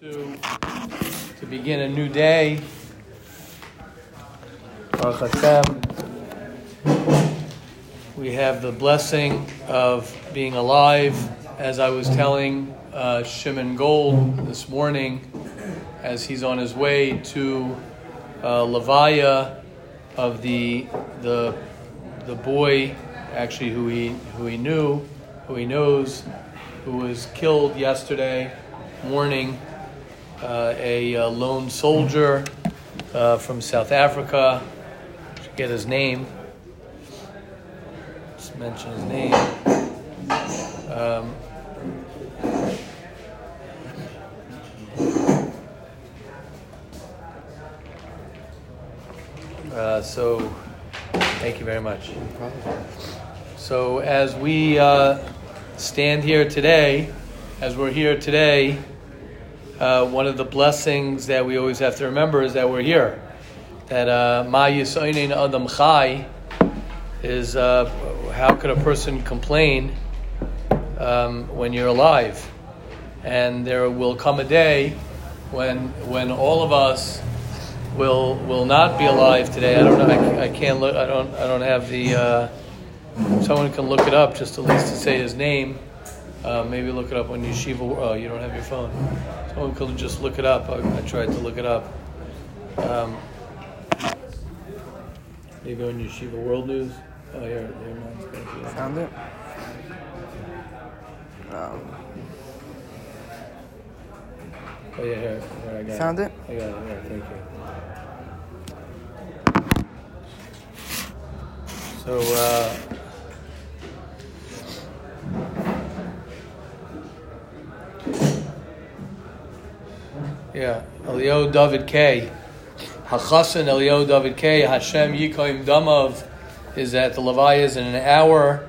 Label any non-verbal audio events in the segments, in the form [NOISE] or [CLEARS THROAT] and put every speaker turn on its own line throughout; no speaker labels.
to, to begin a new day. Baruch Hashem. We have the blessing of being alive, as I was telling uh, Shimon Gold this morning, as he's on his way to uh, Levaya of the the the boy, actually who he who he knew, who he knows, who was killed yesterday morning, uh, a, uh lone soldier uh, from South Africa. Get his name. Just mention his name. Um, uh, so, thank you very much. So, as we uh, stand here today, as we're here today, uh, one of the blessings that we always have to remember is that we're here. That uh, Ma Yisoinin Adam Chai is uh, how could a person complain um, when you're alive? And there will come a day when when all of us will will not be alive today. I don't know. I, I can't look. I don't. I don't have the. Uh, someone can look it up just at least to say his name. Uh, maybe look it up on Yeshiva. Oh, you don't have your phone. Someone could just look it up. I, I tried to look it up. Um, maybe on Yeshiva World News. Oh, here, here, mine's you.
Found it. Um,
Oh yeah, here, here I got
Found it?
I got it. Here, thank you. So. Uh, Yeah, Elio David K. Hachasan Elio David K. Hashem Yikoim Damav is at the Levias in an hour,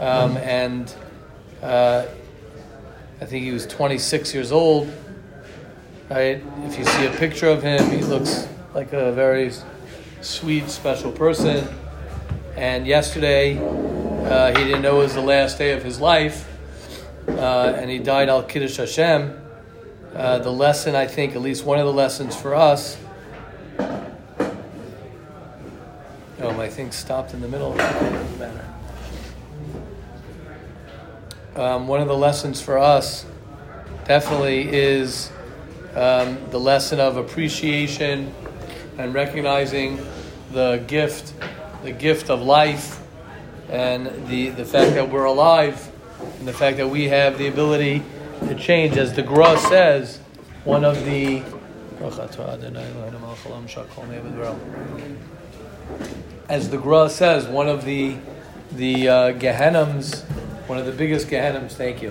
um, and uh, I think he was 26 years old. Right? If you see a picture of him, he looks like a very sweet, special person. And yesterday, uh, he didn't know it was the last day of his life, uh, and he died al Kiddush Hashem. Uh, the lesson, I think, at least one of the lessons for us. Oh, my thing stopped in the middle. Doesn't matter. Um, one of the lessons for us definitely is um, the lesson of appreciation and recognizing the gift, the gift of life, and the, the fact that we're alive, and the fact that we have the ability to change. As the Gra says, one of the as the Gra says, one of the the uh, Gehennims, one of the biggest Gehennims. Thank you.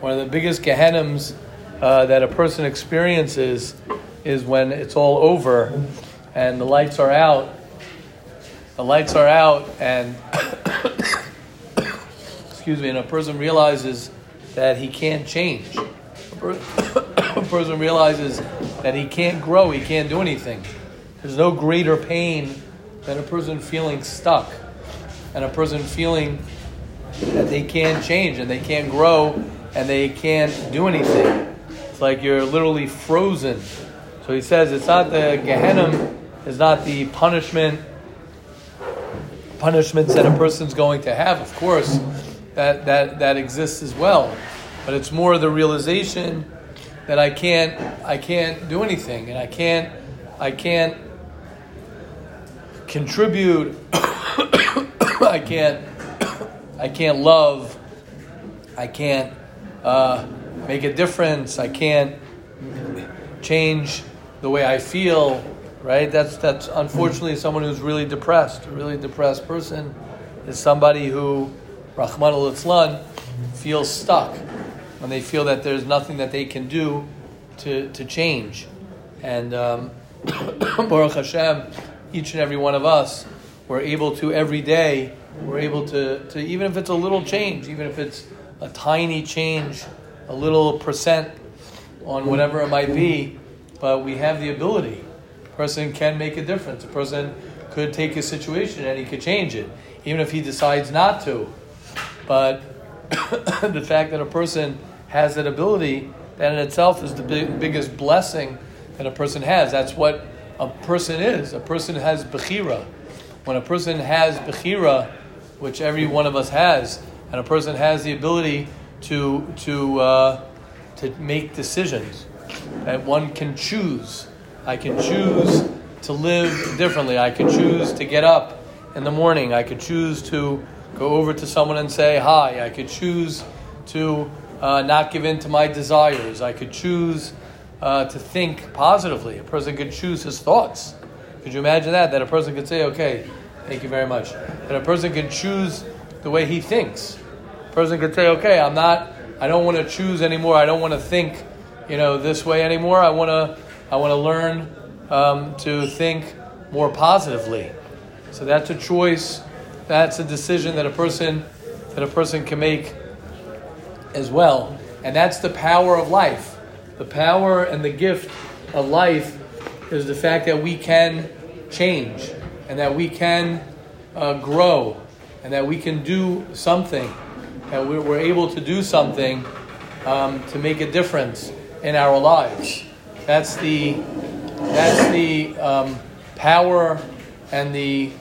One of the biggest Gehennims uh, that a person experiences is when it's all over and the lights are out. The lights are out, and [COUGHS] excuse me, and a person realizes that he can't change. [COUGHS] A, person realizes that he can't grow, he can't do anything. There's no greater pain than a person feeling stuck and a person feeling that they can't change and they can't grow and they can't do anything. It's like you're literally frozen. So he says it's not the Gehenna, it's not the punishment punishments that a person's going to have. Of course, that, that, that exists as well. But it's more the realization that I can't I can't do anything and I can't I can't contribute [COUGHS] I can't [COUGHS] I can't love I can't uh, make a difference I can't change the way I feel right that's that's unfortunately someone who's really depressed a really depressed person is somebody who Rahman al feels stuck when they feel that there's nothing that they can do to, to change. And um, [COUGHS] Baruch Hashem, each and every one of us, we're able to every day, we're able to, to, even if it's a little change, even if it's a tiny change, a little percent on whatever it might be, but we have the ability. A person can make a difference. A person could take a situation and he could change it, even if he decides not to. But [COUGHS] the fact that a person has that ability that in itself is the big, biggest blessing that a person has. That's what a person is. A person has bechira. When a person has bechira, which every one of us has, and a person has the ability to to uh, to make decisions, that one can choose. I can choose to live differently. I can choose to get up in the morning. I could choose to go over to someone and say hi. I could choose to uh, not give in to my desires. I could choose uh, to think positively. A person could choose his thoughts. Could you imagine that? That a person could say, okay, thank you very much. That a person can choose the way he thinks. A person could say, okay, I'm not, I don't want to choose anymore. I don't want to think, you know, this way anymore. I want to, I want to learn um, to think more positively. So that's a choice. That's a decision that a person that a person can make as well. And that's the power of life. The power and the gift of life is the fact that we can change and that we can uh, grow and that we can do something, that we're, able to do something um, to make a difference in our lives. That's the, that's the um, power and the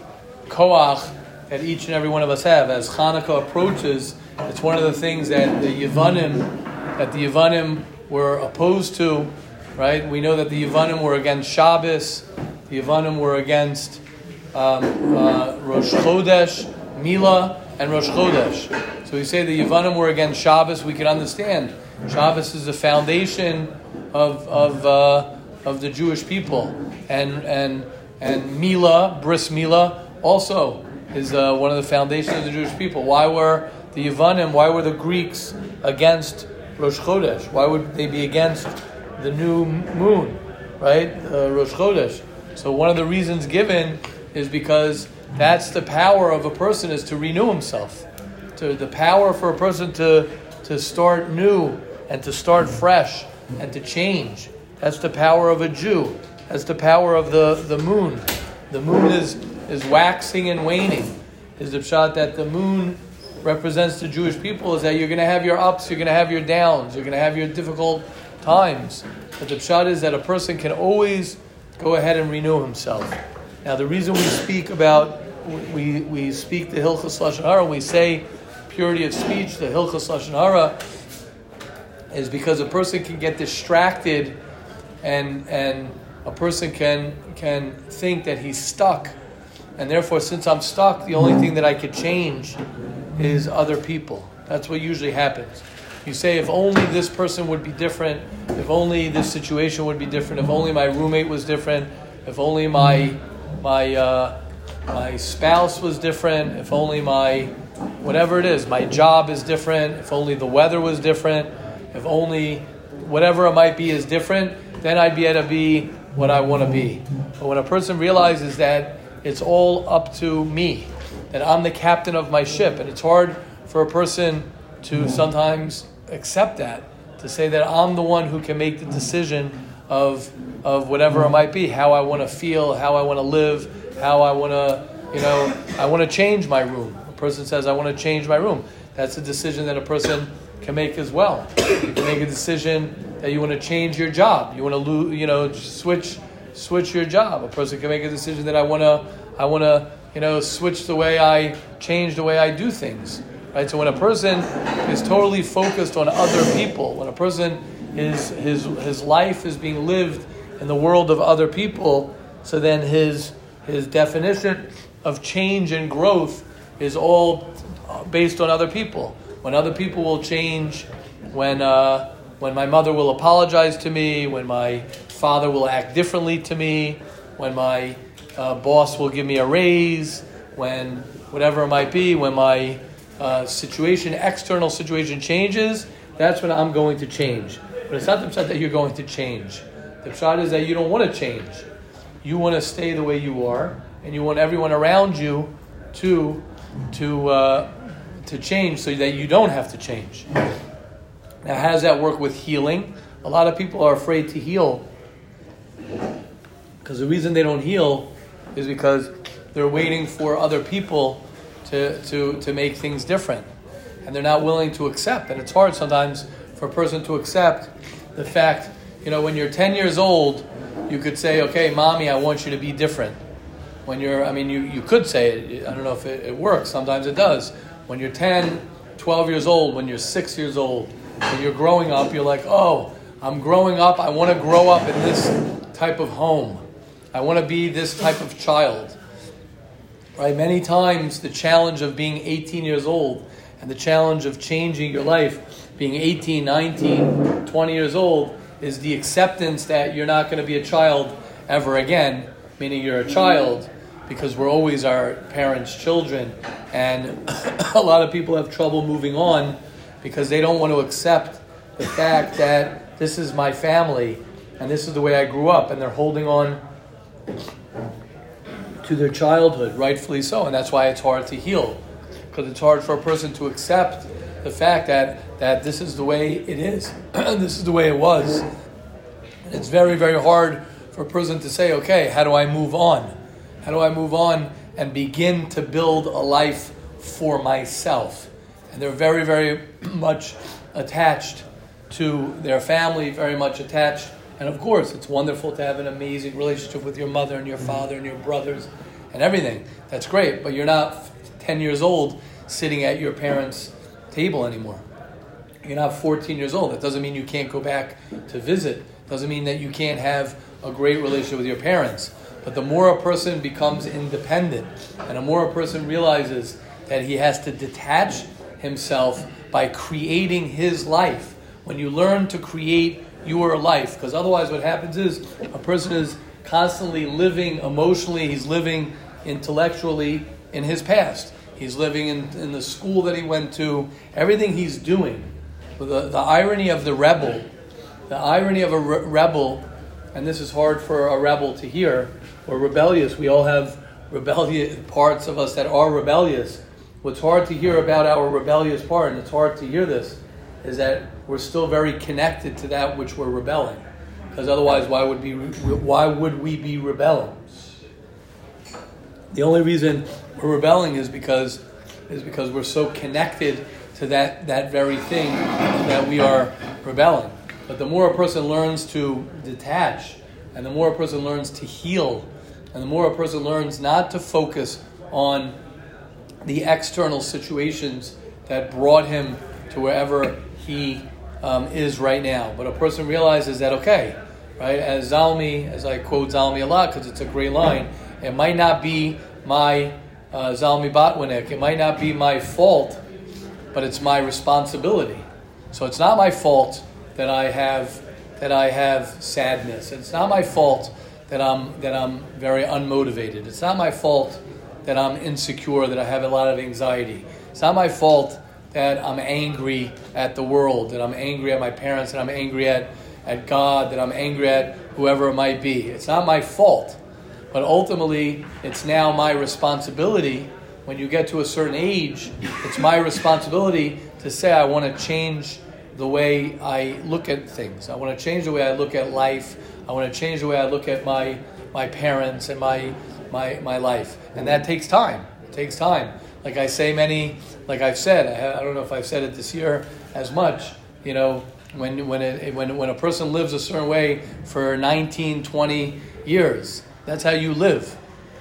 koach that each and every one of us have. As Hanukkah approaches, it's one of the things that the Yevanim, that the Yevanim were opposed to, right? We know that the Yevanim were against Shabbos, the Yevanim were against um, uh, Rosh Chodesh, Mila, and Rosh Chodesh. So we say the Yevanim were against Shabbos. We can understand Shabbos is the foundation of of uh, of the Jewish people, and and and Mila, Bris Mila, also is uh, one of the foundations of the Jewish people. Why were the Yevanim, why were the Greeks against Rosh Chodesh? Why would they be against the new moon, right? Uh, Rosh Chodesh. So one of the reasons given is because that's the power of a person is to renew himself. To the power for a person to to start new and to start fresh and to change. That's the power of a Jew. That's the power of the, the moon. The moon is, is waxing and waning. Is the pshat that the moon represents the Jewish people is that you're going to have your ups, you're going to have your downs, you're going to have your difficult times. But the pshat is that a person can always go ahead and renew himself. Now, the reason we speak about, we, we speak the Hilchas Lashon Hara, we say purity of speech, the Hilchas Lashon Hara, is because a person can get distracted and, and a person can, can think that he's stuck. And therefore, since I'm stuck, the only thing that I could change is other people. That's what usually happens. You say, if only this person would be different, if only this situation would be different, if only my roommate was different, if only my my uh, my spouse was different, if only my whatever it is, my job is different, if only the weather was different, if only whatever it might be is different, then I'd be able to be what I want to be. But when a person realizes that it's all up to me, that I'm the captain of my ship, and it's hard for a person to sometimes accept that, to say that I'm the one who can make the decision of of whatever it might be, how I want to feel, how I want to live, how I want to, you know, I want to change my room. A person says, I want to change my room. That's a decision that a person can make as well. You can make a decision that you want to change your job. You want to, lo- you know, switch switch your job. A person can make a decision that I want to, I want to, you know, switch the way I change the way I do things. Right. So when a person is totally focused on other people, when a person is his his life is being lived in the world of other people, so then his his definition of change and growth is all based on other people. When other people will change, when uh, when my mother will apologize to me, when my father will act differently to me, when my uh, boss will give me a raise, when whatever it might be, when my uh, situation, external situation changes, that's when I'm going to change. But it's not the pshat that you're going to change. The pshat is that you don't want to change. You want to stay the way you are, and you want everyone around you to to uh, to change, so that you don't have to change. Now, how does that work with healing? A lot of people are afraid to heal because the reason they don't heal is because they're waiting for other people to, to, to make things different. And they're not willing to accept. And it's hard sometimes for a person to accept the fact, you know, when you're 10 years old, you could say, okay, mommy, I want you to be different. When you're, I mean, you, you could say it, I don't know if it, it works, sometimes it does. When you're 10, 12 years old, when you're six years old, when you're growing up, you're like, oh, I'm growing up, I want to grow up in this type of home. I want to be this type of child. Right? Many times the challenge of being 18 years old and the challenge of changing your life, being 18, 19, 20 years old, is the acceptance that you're not going to be a child ever again, meaning you're a child because we're always our parents' children. And [COUGHS] a lot of people have trouble moving on because they don't want to accept the fact that this is my family and this is the way I grew up, and they're holding on to their childhood, rightfully so, and that's why it's hard to heal, because it's hard for a person to accept the fact that that this is the way it is, [CLEARS THROAT] this is the way it was. It's very, very hard for a person to say, okay, how do I move on? How do I move on and begin to build a life for myself? And they're very, very [CLEARS THROAT] much attached to their family, very much attached and of course, it's wonderful to have an amazing relationship with your mother and your mm-hmm. father and your brothers and everything. That's great, but you're not 10 years old sitting at your parents' table anymore. You're not 14 years old. That doesn't mean you can't go back to visit. Doesn't mean that you can't have a great relationship with your parents. But the more a person becomes independent and the more a person realizes that he has to detach himself by creating his life, when you learn to create your life. Because otherwise, what happens is a person is constantly living emotionally, he's living intellectually in his past. He's living in, in the school that he went to, everything he's doing. The, the irony of the rebel, the irony of a re- rebel, and this is hard for a rebel to hear, or rebellious. We all have rebellious parts of us that are rebellious. What's hard to hear about our rebellious part, and it's hard to hear this, is that we're still very connected to that which we're rebelling. Because otherwise, why would, be, why would we be rebelling? The only reason we're rebelling is because, is because we're so connected to that, that very thing that we are rebelling. But the more a person learns to detach, and the more a person learns to heal, and the more a person learns not to focus on the external situations that brought him to wherever he um, is right now. But a person realizes that, okay, right, as Zalmi, as I quote Zalmi a lot because it's a great line, it might not be my uh, Zalmi Botwinick, it might not be my fault, but it's my responsibility. So it's not my fault that I have that I have sadness. It's not my fault that I'm that I'm very unmotivated. It's not my fault that I'm insecure, that I have a lot of anxiety. It's not my fault that I'm angry at the world, that I'm angry at my parents, that I'm angry at, at God, that I'm angry at whoever it might be. It's not my fault. But ultimately, it's now my responsibility. When you get to a certain age, it's my responsibility to say, I want to change the way I look at things. I want to change the way I look at life. I want to change the way I look at my, my parents and my, my, my life. And that takes time. It takes time like I say many, like I've said, I, I don't know if I've said it this year as much, you know, when, when, it, when, when a person lives a certain way for 19, 20 years, that's how you live.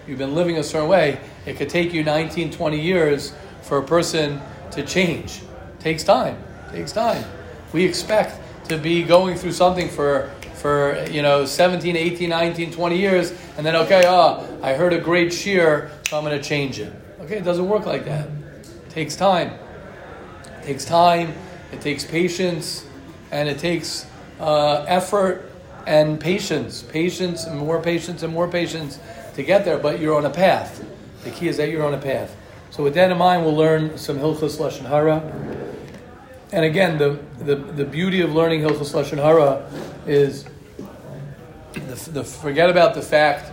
You've been living a certain way. It could take you 19, 20 years for a person to change. It takes time. It takes time. We expect to be going through something for for you know 17 18 19 20 years and then okay oh i heard a great shiur so i'm going to change it Okay, it doesn't work like that. It takes time. It takes time, it takes patience, and it takes uh, effort and patience. Patience and more patience and more patience to get there, but you're on a path. The key is that you're on a path. So with that in mind, we'll learn some Hilchas Lashon Hara. And again, the, the, the beauty of learning Hilchas Lashon Hara is the, the, forget about the fact,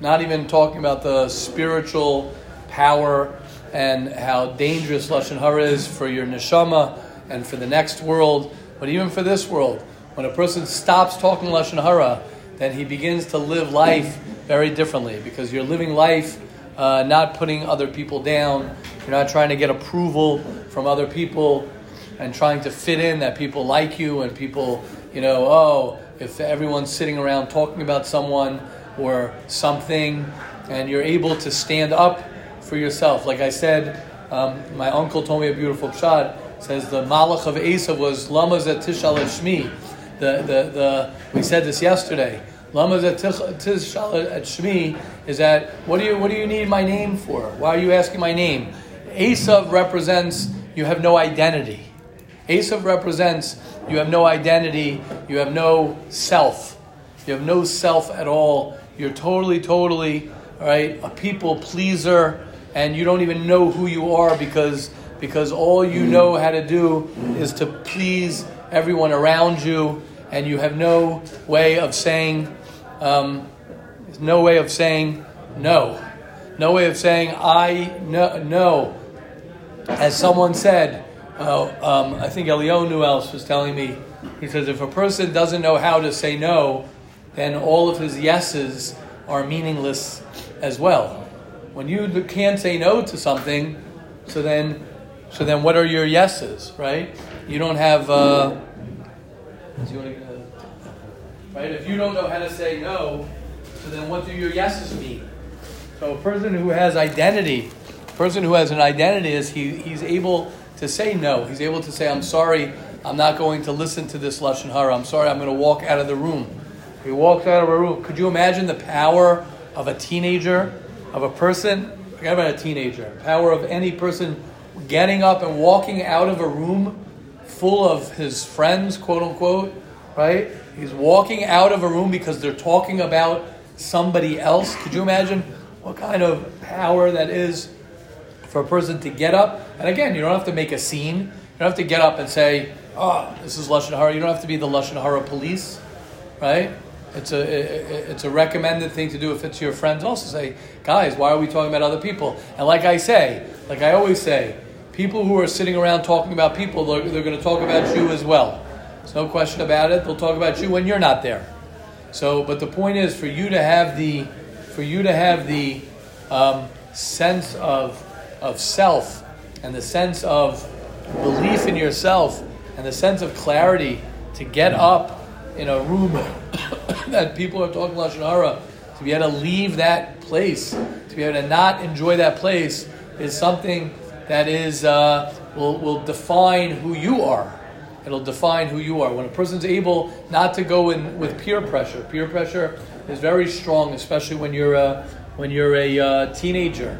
not even talking about the spiritual power and how dangerous Lashon Hara is for your neshama and for the next world, but even for this world. When a person stops talking Lashon Hara, then he begins to live life very differently because you're living life uh, not putting other people down. You're not trying to get approval from other people and trying to fit in that people like you and people you know, oh, if everyone's sitting around talking about someone or something, and you're able to stand up for yourself. Like I said, um, my uncle told me a beautiful pshat. Says the Malach of Esav was Lama Tishal Shmi. The, the, the, we said this yesterday. Lama Tishal Shmi is that what do you what do you need my name for? Why are you asking my name? Esav represents you have no identity. Esav represents you have no identity, you have no self. You have no self at all. You're totally, totally, all right, a people pleaser, and you don't even know who you are because because all you know how to do is to please everyone around you, and you have no way of saying, um, no way of saying no, no way of saying I no no. As someone said, uh, um, I think Eliyahu else was telling me. He says if a person doesn't know how to say no, then all of his yeses are meaningless as well. When you can't say no to something, so then, so then what are your yeses, right? You don't have. Uh, right? If you don't know how to say no, so then what do your yeses mean? So a person who has identity, a person who has an identity is he, he's able to say no. He's able to say, I'm sorry, I'm not going to listen to this Lashon Hara. I'm sorry, I'm going to walk out of the room. He walks out of a room. Could you imagine the power of a teenager, of a person? Forget about a teenager. Power of any person getting up and walking out of a room full of his friends, quote unquote, right? He's walking out of a room because they're talking about somebody else. Could you imagine what kind of power that is for a person to get up? And again, you don't have to make a scene. You don't have to get up and say, oh, this is Lashon Hara. You don't have to be the Lashon Hara police, right? It's a it's a recommended thing to do if it's your friends. Also say, guys, why are we talking about other people? And like I say, like I always say, people who are sitting around talking about people, they're, they're going to talk about you as well. There's no question about it. They'll talk about you when you're not there. So, but the point is for you to have the for you to have the um, sense of of self and the sense of belief in yourself and the sense of clarity to get up in a room [COUGHS] that people are talking lashon hara, to be able to leave that place, to be able to not enjoy that place, is something that is uh, will will define who you are. It'll define who you are. When a person's able not to go in with peer pressure, peer pressure is very strong, especially when you're a, when you're a uh, teenager,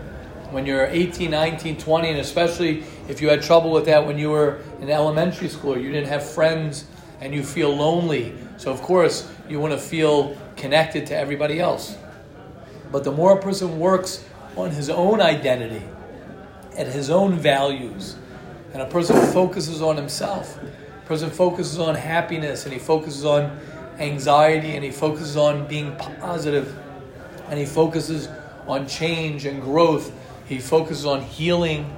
when you're 18, 19, 20, and especially if you had trouble with that when you were in elementary school, you didn't have friends and you feel lonely. So, of course, you want to feel connected to everybody else. But the more a person works on his own identity and his own values, and a person focuses on himself, a person focuses on happiness and he focuses on anxiety and he focuses on being positive and he focuses on change and growth, he focuses on healing,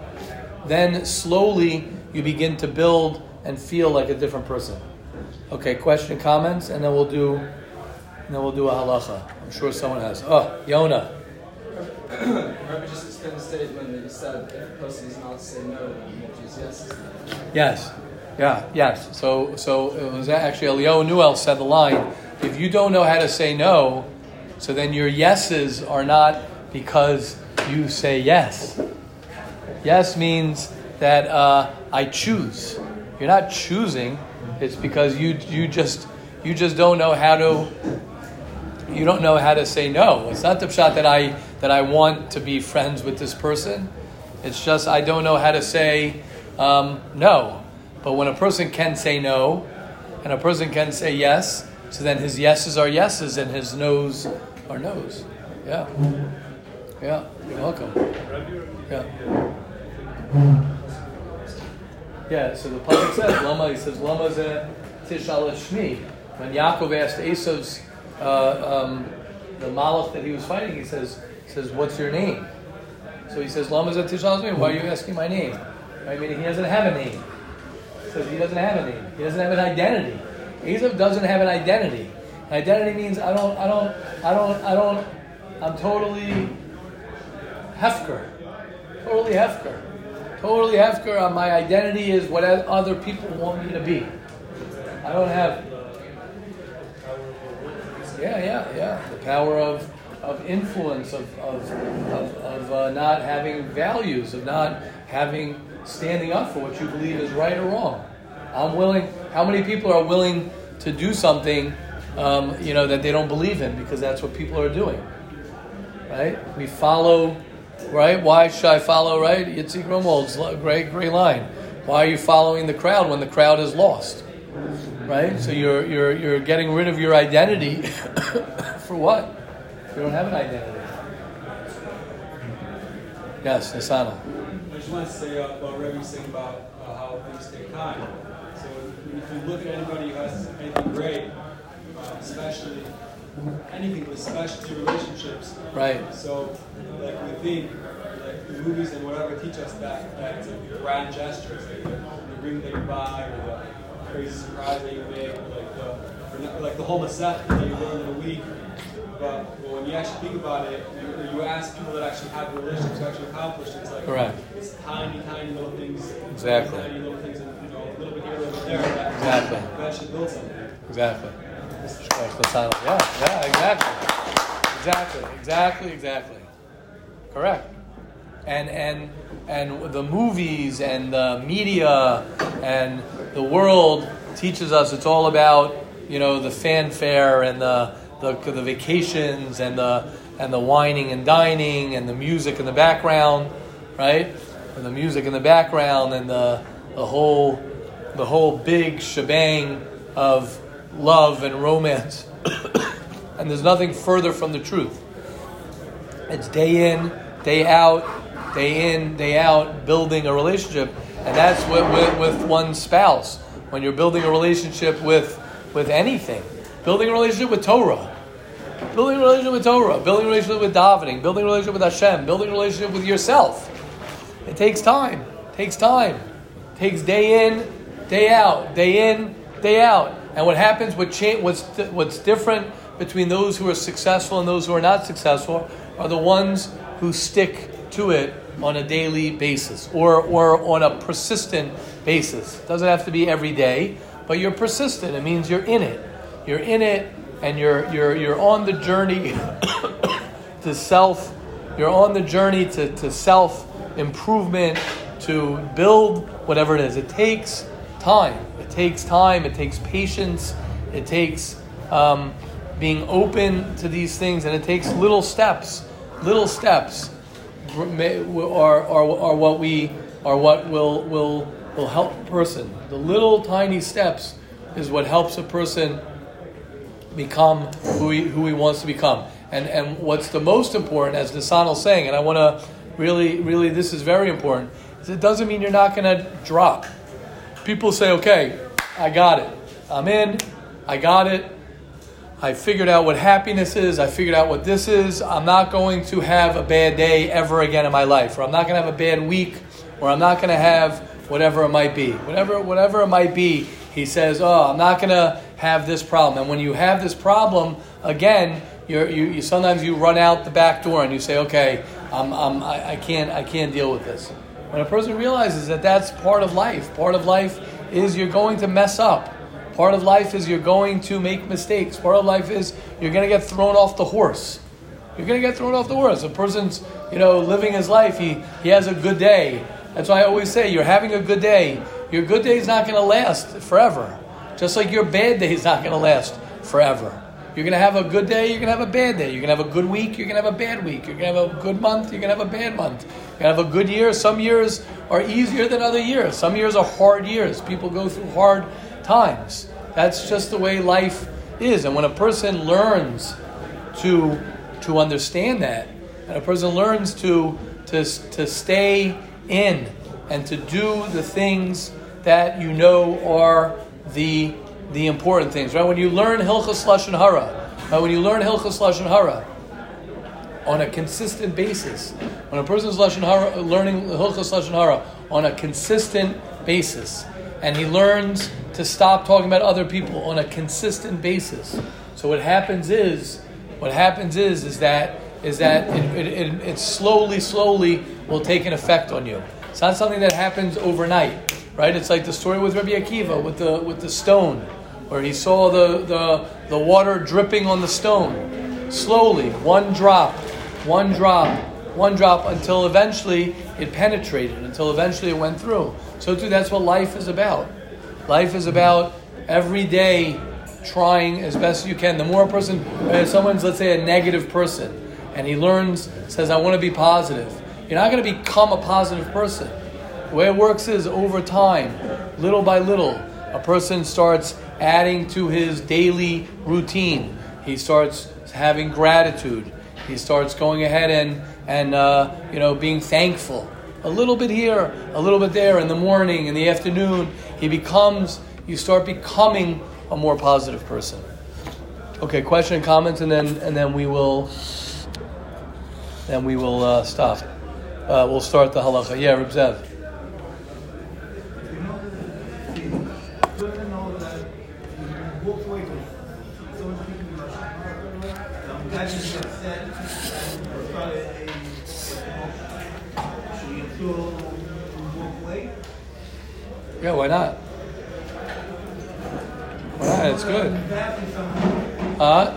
then slowly you begin to build and feel like a different person. Okay, question, comments, and then we'll do, and then we'll do a halacha. I'm sure someone has. Oh, Yona. [COUGHS]
Rabbi just explained the statement that you said if a person is not saying no, then which is yes.
Yes. Yeah. Yes. So, so it was actually Eliyahu Newell said the line: If you don't know how to say no, so then your yeses are not because you say yes. Yes means that uh, I choose. You're not choosing. It's because you you just you just don't know how to you don't know how to say no. It's not the pshat that I that I want to be friends with this person. It's just I don't know how to say um, no. But when a person can say no, and a person can say yes, so then his yeses are yeses and his no's are no's. Yeah. Yeah. You're welcome. Yeah. Yeah, so the Pasuk says, Lama, he says, Lama ze tishal shmi. When Yaakov asked Esav's, uh, um, the Malach that he was fighting, he says, says, what's your name? So he says, Lama ze tishal shmi, why are you asking my name? I mean, he doesn't have a name. He says he doesn't have a name. He doesn't have an identity. Esav doesn't have an identity. Identity means I don't, I don't, I don't, I don't, I'm totally hefker. Totally hefker totally hefker. My identity is what other people want me to be. I don't have, Yeah, yeah, yeah. The power of, of influence, of, of, of, of uh, not having values, of not having standing up for what you believe is right or wrong. I'm willing. How many people are willing to do something, um, you know, that they don't believe in because that's what people are doing, right? We follow, right? Why should I follow, right? Yitzhak Grumwald's great, great line. Why are you following the crowd when the crowd is lost? Right? So you're you're you're getting rid of your identity [COUGHS] for what? You don't have an identity. Yes, Nisana.
I just want to say uh, about Rebbe's thing about uh, how things take time. So if you look at anybody who has anything great, uh, especially anything with specialty relationships.
Right.
So like we think like the movies and whatever teach us that that it's like grand gestures, like the, the ring that you buy or the crazy surprise that you make, or like the or like the whole Masech that you learn in a week. But, but when you actually think about it, you, you ask people that actually have relationships who actually accomplish it, it's like
Correct.
it's tiny, tiny little things.
Exactly.
Tiny little things, and you know, a little bit here, a little bit there. That
Exactly.
eventually build something.
Exactly. Yeah, yeah, exactly. Exactly, exactly, exactly. Correct. And and and the movies and the media and the world teaches us it's all about you know the fanfare and the the, the vacations and the and the wining and dining and the music in the background, right? And the music in the background and the the whole the whole big shebang of love and romance. and there's nothing further from the truth. It's day in, day out, day in, day out, building a relationship. And that's what with, with one spouse. When you're building a relationship with, with anything, building a relationship with Torah, building a relationship with Torah, building a relationship with davening, building a relationship with Hashem, building a relationship with yourself. It takes time. Takes time. Takes day in, day out, day in, day out. And what happens, what cha- what's, what's different between those who are successful and those who are not successful are the ones who stick to it on a daily basis or, or on a persistent basis. It doesn't have to be every day, but you're persistent. It means you're in it. You're in it and you're, you're, you're on the journey [COUGHS] to self, you're on the journey to, to self improvement, to build whatever it is. It takes time. It takes time. It takes patience. It takes um, being open to these things, and it takes little steps. Little steps are, are, are what we are what will will will help a person. The little tiny steps is what helps a person become who he, who he wants to become. And and what's the most important, as Nisan is saying, and I want to really really this is very important. Is it doesn't mean you're not going to drop. People say, okay, I got it. I'm in. I got it. I figured out what happiness is. I figured out what this is. I'm not going to have a bad day ever again in my life, or I'm not going to have a bad week, or I'm not going to have whatever it might be. Whatever, whatever it might be, he says, "Oh, I'm not going to have this problem." And when you have this problem again, you, you sometimes you run out the back door and you say, "Okay, I'm, I'm, I, I can't, I can't deal with this." When a person realizes that that's part of life, part of life is you're going to mess up. Part of life is you're going to make mistakes. Part of life is you're going to get thrown off the horse. You're going to get thrown off the horse. A person's, you know, living his life, he, he has a good day. That's why I always say you're having a good day. Your good day is not going to last forever. Just like your bad day is not going to last forever. You're going to have a good day, you're going to have a bad day. You're going to have a good week, you're going to have a bad week. You're going to have a good month, you're going to have a bad month. To have a good year. Some years are easier than other years. Some years are hard years. People go through hard times. That's just the way life is. And when a person learns to, to understand that, and a person learns to, to, to stay in and to do the things that you know are the, the important things, right? When you learn Hilchas Lashon Hara, right? when you learn Hilchas Lashon Hara, on a consistent basis. When a person's lashon hara, learning hilchos lashon hara on a consistent basis, and he learns to stop talking about other people on a consistent basis. So what happens is, what happens is, is that is that it, it, it, it slowly, slowly will take an effect on you. It's not something that happens overnight, right? It's like the story with Rabbi Akiva with the with the stone, where he saw the, the, the water dripping on the stone. Slowly, one drop, one drop, one drop, until eventually it penetrated, until eventually it went through. So, too, that's what life is about. Life is about every day trying as best you can. The more a person, uh, someone's, let's say, a negative person, and he learns, says, I want to be positive, you're not going to become a positive person. The way it works is over time, little by little, a person starts adding to his daily routine. He starts having gratitude. He starts going ahead and, and uh, you know, being thankful. A little bit here, a little bit there, in the morning, in the afternoon. He becomes, you start becoming a more positive person. Okay, question and comments, and then and then we will then we will uh, stop. Uh, we'll start the halacha. Yeah, Reb Zev. Yeah, why not? Why not? It's good. Huh?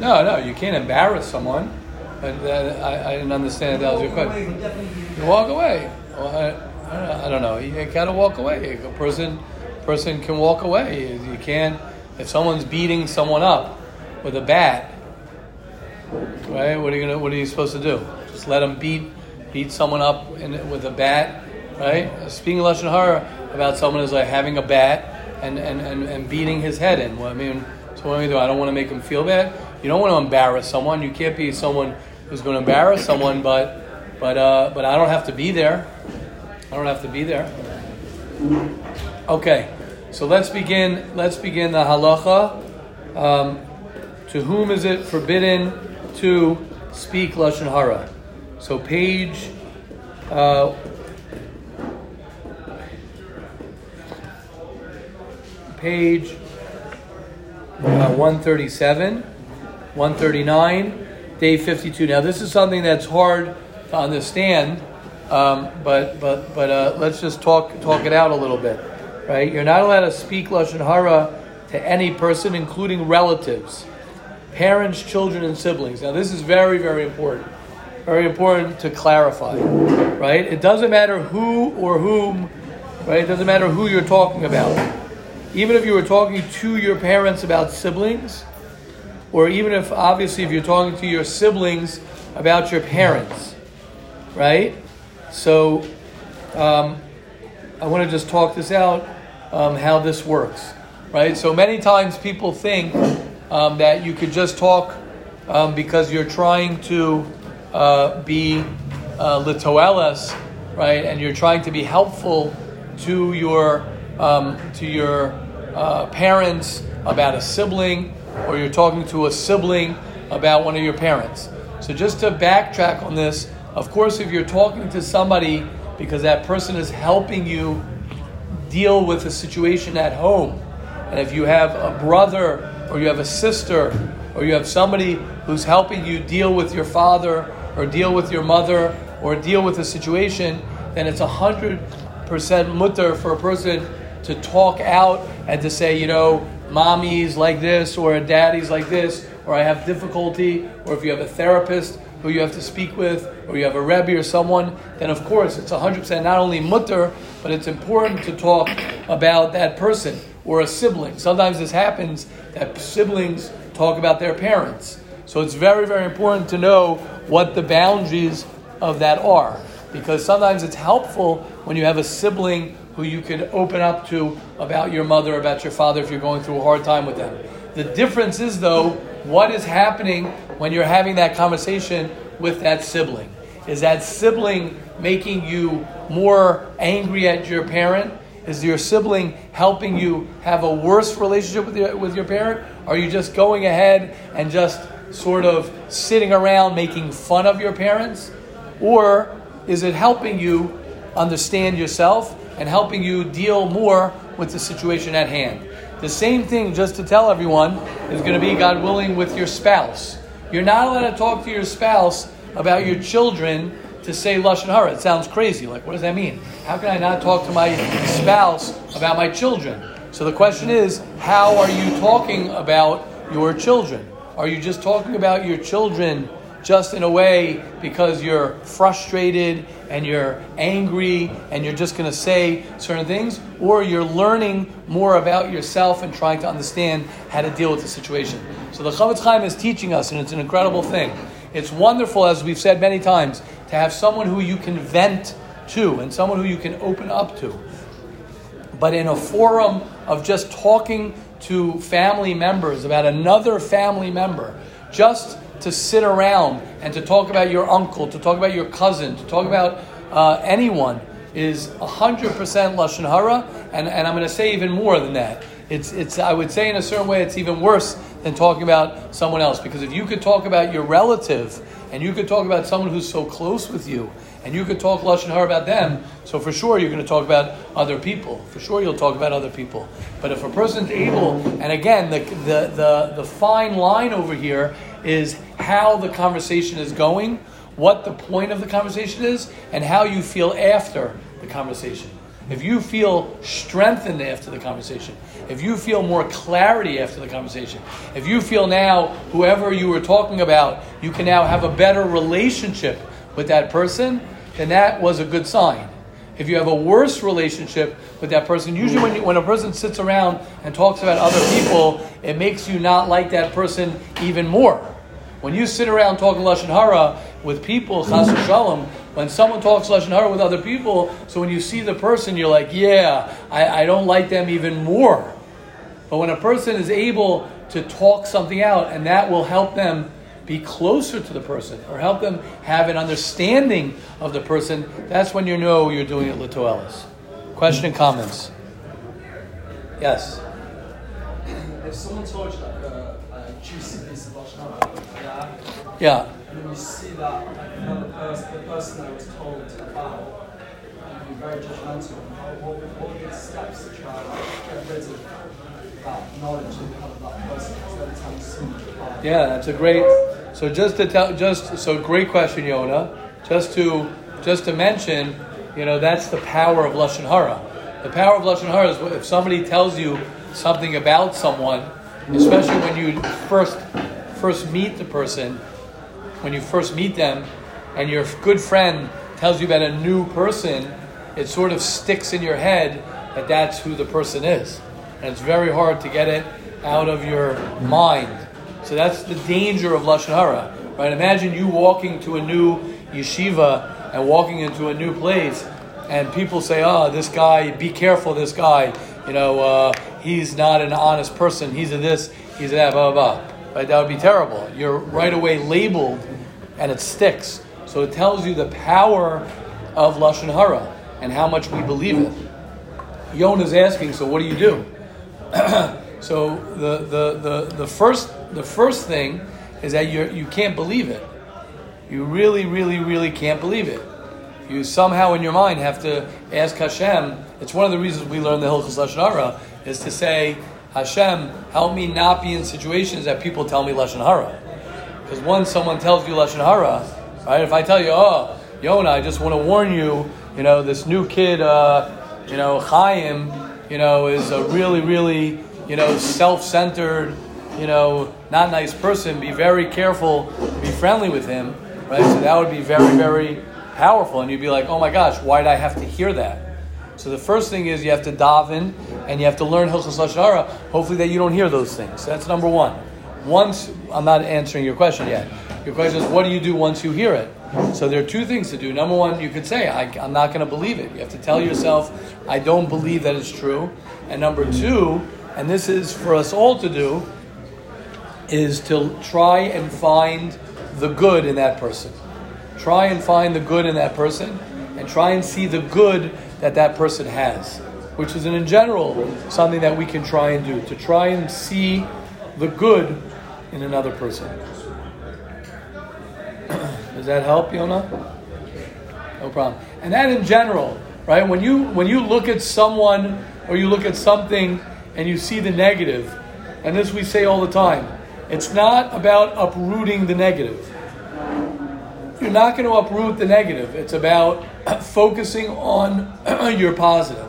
No, no, you can't embarrass someone. But uh, I, I didn't understand that was your question. You walk away. Well, I, I, don't know, I don't know. You gotta walk away. A person, person can walk away. You can't. If someone's beating someone up with a bat, right? What are you gonna? What are you supposed to do? Just let them beat beat someone up in, with a bat, right? Speaking lashon hara about someone is like having a bat and, and, and, and beating his head in. Well, I mean, so what do we do? I don't want to make him feel bad. You don't want to embarrass someone. You can't be someone who's going to embarrass someone, but but uh, but I don't have to be there. I don't have to be there. Okay, so let's begin. Let's begin the halacha. Um, to whom is it forbidden to speak lashon hara? So page. Uh, page uh, 137, 139, day 52. Now, this is something that's hard to understand, um, but but but uh, let's just talk talk it out a little bit, right? You're not allowed to speak lashon hara to any person, including relatives, parents, children, and siblings. Now, this is very very important. Very important to clarify, right? It doesn't matter who or whom, right? It doesn't matter who you're talking about even if you were talking to your parents about siblings, or even if obviously if you're talking to your siblings about your parents, right? So um, I want to just talk this out um, how this works, right? So many times people think um, that you could just talk um, because you're trying to uh, be uh, litoelas, right? And you're trying to be helpful to your um, to your uh, parents about a sibling, or you're talking to a sibling about one of your parents. So just to backtrack on this, of course, if you're talking to somebody because that person is helping you deal with a situation at home, and if you have a brother or you have a sister or you have somebody who's helping you deal with your father or deal with your mother or deal with a situation, then it's a hundred percent mutter for a person to talk out and to say, you know, mommy's like this or daddy's like this, or I have difficulty, or if you have a therapist who you have to speak with, or you have a rebbe or someone, then of course it's 100% not only mutter, but it's important to talk about that person or a sibling. Sometimes this happens that siblings talk about their parents. So it's very, very important to know what the boundaries of that are. Because sometimes it's helpful when you have a sibling who you could open up to about your mother, about your father if you're going through a hard time with them. The difference is, though, what is happening when you're having that conversation with that sibling? Is that sibling making you more angry at your parent? Is your sibling helping you have a worse relationship with your, with your parent? Are you just going ahead and just sort of sitting around making fun of your parents? Or is it helping you understand yourself and helping you deal more with the situation at hand. The same thing, just to tell everyone, is going to be, God willing, with your spouse. You're not allowed to talk to your spouse about your children to say Lashon Hara. It sounds crazy. Like, what does that mean? How can I not talk to my spouse about my children? So the question is, how are you talking about your children? Are you just talking about your children just in a way because you're frustrated and you're angry and you're just going to say certain things? Or you're learning more about yourself and trying to understand how to deal with the situation? So the Chofetz Chaim is teaching us, and it's an incredible thing. It's wonderful, as we've said many times, to have someone who you can vent to and someone who you can open up to. But in a forum of just talking to family members about another family member, just to sit around and to talk about your uncle, to talk about your cousin, to talk about uh, anyone is 100% Lashon Hara, and, and I'm going to say even more than that. It's, it's, I would say in a certain way, it's even worse than talking about someone else. Because if you could talk about your relative, and you could talk about someone who's so close with you, and you could talk lashon hara about them. So for sure you're going to talk about other people. For sure you'll talk about other people. But if a person's able, and again, the the the, the fine line over here is how the conversation is going, what the point of the conversation is, and how you feel after the conversation. If you feel strengthened after the conversation, if you feel more clarity after the conversation, if you feel now whoever you were talking about, you can now have a better relationship with that person, then that was a good sign. If you have a worse relationship with that person, usually when, you, when a person sits around and talks about other people, it makes you not like that person even more. When you sit around talking lashon hara with people, chas shalom, when someone talks lashon hara with other people, so when you see the person, you're like, yeah, I, I don't like them even more. But when a person is able to talk something out, and that will help them be closer to the person or help them have an understanding of the person, that's when you know you're doing it litoelis. Question and comments? Yes.
If someone told you like juicy yeah, and you see that like another person, the person that was told about, you'd be very judgmental. How- What, what be the steps to try and get rid of that knowledge that you have of that person? Because every time you see
Yeah, that's a great. So just to tell, just so great question, Yona. Just to just to mention, you know, that's the power of lashon hara. The power of lashon hara is if somebody tells you something about someone, especially when you first first meet the person, when you first meet them, and your good friend tells you about a new person, it sort of sticks in your head that that's who the person is, and it's very hard to get it out of your mind. So that's the danger of lashon hara, right? Imagine you walking to a new yeshiva and walking into a new place, and people say, "Oh, this guy, be careful, this guy. You know, uh, he's not an honest person. He's a this, he's a that, blah blah blah." Right? That would be terrible. You're right away labeled, and it sticks. So it tells you the power of lashon hara and how much we believe it. Yona's asking, so what do you do? [CLEARS THROAT] so the, the, the, the first the first thing is that you you can't believe it. You really, really, really can't believe it. You somehow in your mind have to ask Hashem. It's one of the reasons we learn the Hilchos Lashon Hara is to say, Hashem, help me not be in situations that people tell me Lashon Hara. Because once someone tells you Lashon Hara, right? If I tell you, oh, Yona, I just want to warn you, you know, this new kid, uh, you know, Chaim, you know, is a really, really, you know, self-centered, you know, not nice person. Be very careful be friendly with him, right? So that would be very, very powerful. And you'd be like, oh my gosh, why did I have to hear that? So the first thing is you have to daven and you have to learn Hilchos Lashon. Hopefully that you don't hear those things. That's number one. Once I'm not answering your question yet. Your question is, what do you do once you hear it? So there are two things to do. Number one, you could say, I, I'm not going to believe it. You have to tell yourself, I don't believe that it's true. And number two, and this is for us all to do, is to try and find the good in that person. Try and find the good in that person, and try and see the good that that person has, which is in general something that we can try and do to try and see the good in another person. [CLEARS THROAT] Does that help, Yona? No problem. And that in general, right? When you when you look at someone or you look at something and you see the negative, and this we say all the time, it's not about uprooting the negative. You're not going to uproot the negative. It's about [CLEARS THROAT] focusing on [CLEARS THROAT] your positive.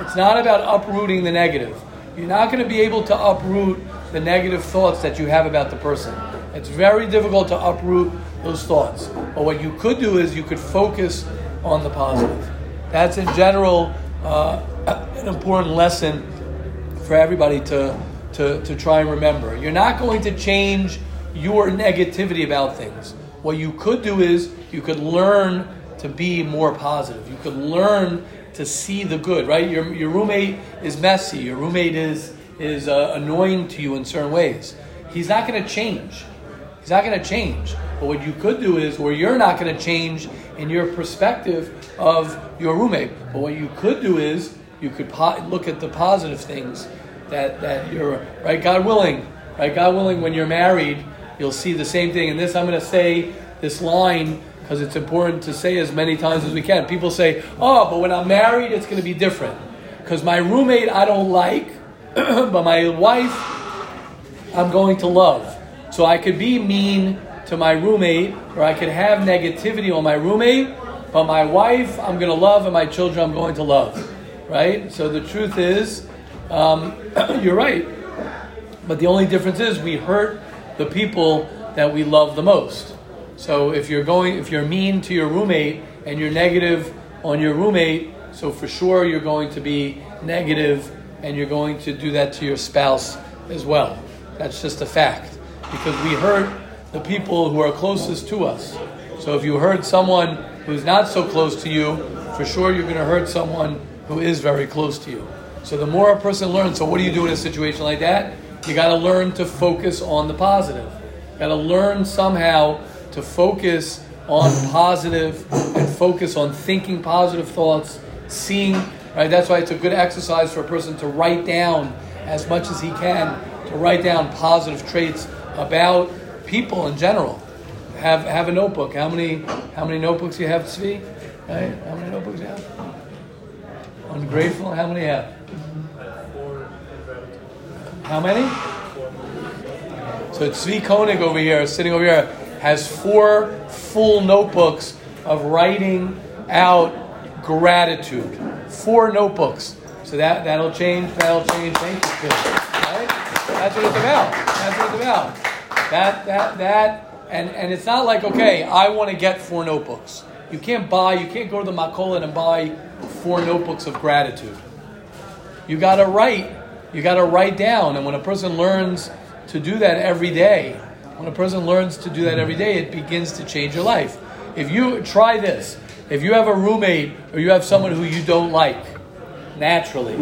It's not about uprooting the negative. you're not going to be able to uproot the negative thoughts that you have about the person. It's very difficult to uproot those thoughts. But what you could do is you could focus on the positive. That's in general uh, [CLEARS THROAT] an important lesson for everybody to, to, to try and remember. You're not going to change your negativity about things. What you could do is you could learn to be more positive. You could learn to see the good, right? Your, your roommate is messy. Your roommate is, is uh, annoying to you in certain ways. He's not going to change. He's not going to change. But what you could do is, or you're not going to change in your perspective of your roommate. But what you could do is, you could po- look at the positive things that, that you're, right? God willing, right? God willing, when you're married, you'll see the same thing. in this, I'm going to say this line because it's important to say as many times as we can. People say, oh, but when I'm married, it's going to be different. Because my roommate I don't like, [CLEARS THROAT] but my wife I'm going to love. So I could be mean to my roommate, or I could have negativity on my roommate, but my wife I'm going to love, and my children I'm going to love. Right? So the truth is, um, [CLEARS THROAT] you're right. But the only difference is we hurt the people that we love the most. So if you're going, if you're mean to your roommate and you're negative on your roommate, so for sure you're going to be negative and you're going to do that to your spouse as well. That's just a fact because we hurt the people who are closest to us. So if you hurt someone who's not so close to you, for sure you're going to hurt someone who is very close to you. So the more a person learns, so what do you do in a situation like that? You got to learn to focus on the positive. You got to learn somehow to focus on positive and focus on thinking positive thoughts, seeing, right? That's why it's a good exercise for a person to write down as much as he can, to write down positive traits about people in general. Have have a notebook. How many how many notebooks you have, Tzvi? Right? How many notebooks you have? Ungrateful. How many have? How many? So Tzvi Koenig over here, sitting over here, has four full notebooks of writing out gratitude. Four notebooks. So that, that'll change, that'll change. Thank you, Right? That's what it's about. That's what it's about. That, that, that, and, and it's not like, okay, I want to get four notebooks. You can't buy, you can't go to the Makolan and buy four notebooks of gratitude. You got to write. You got to write down. And when a person learns to do that every day, when a person learns to do that every day, it begins to change your life. If you try this, if you have a roommate or you have someone who you don't like, naturally,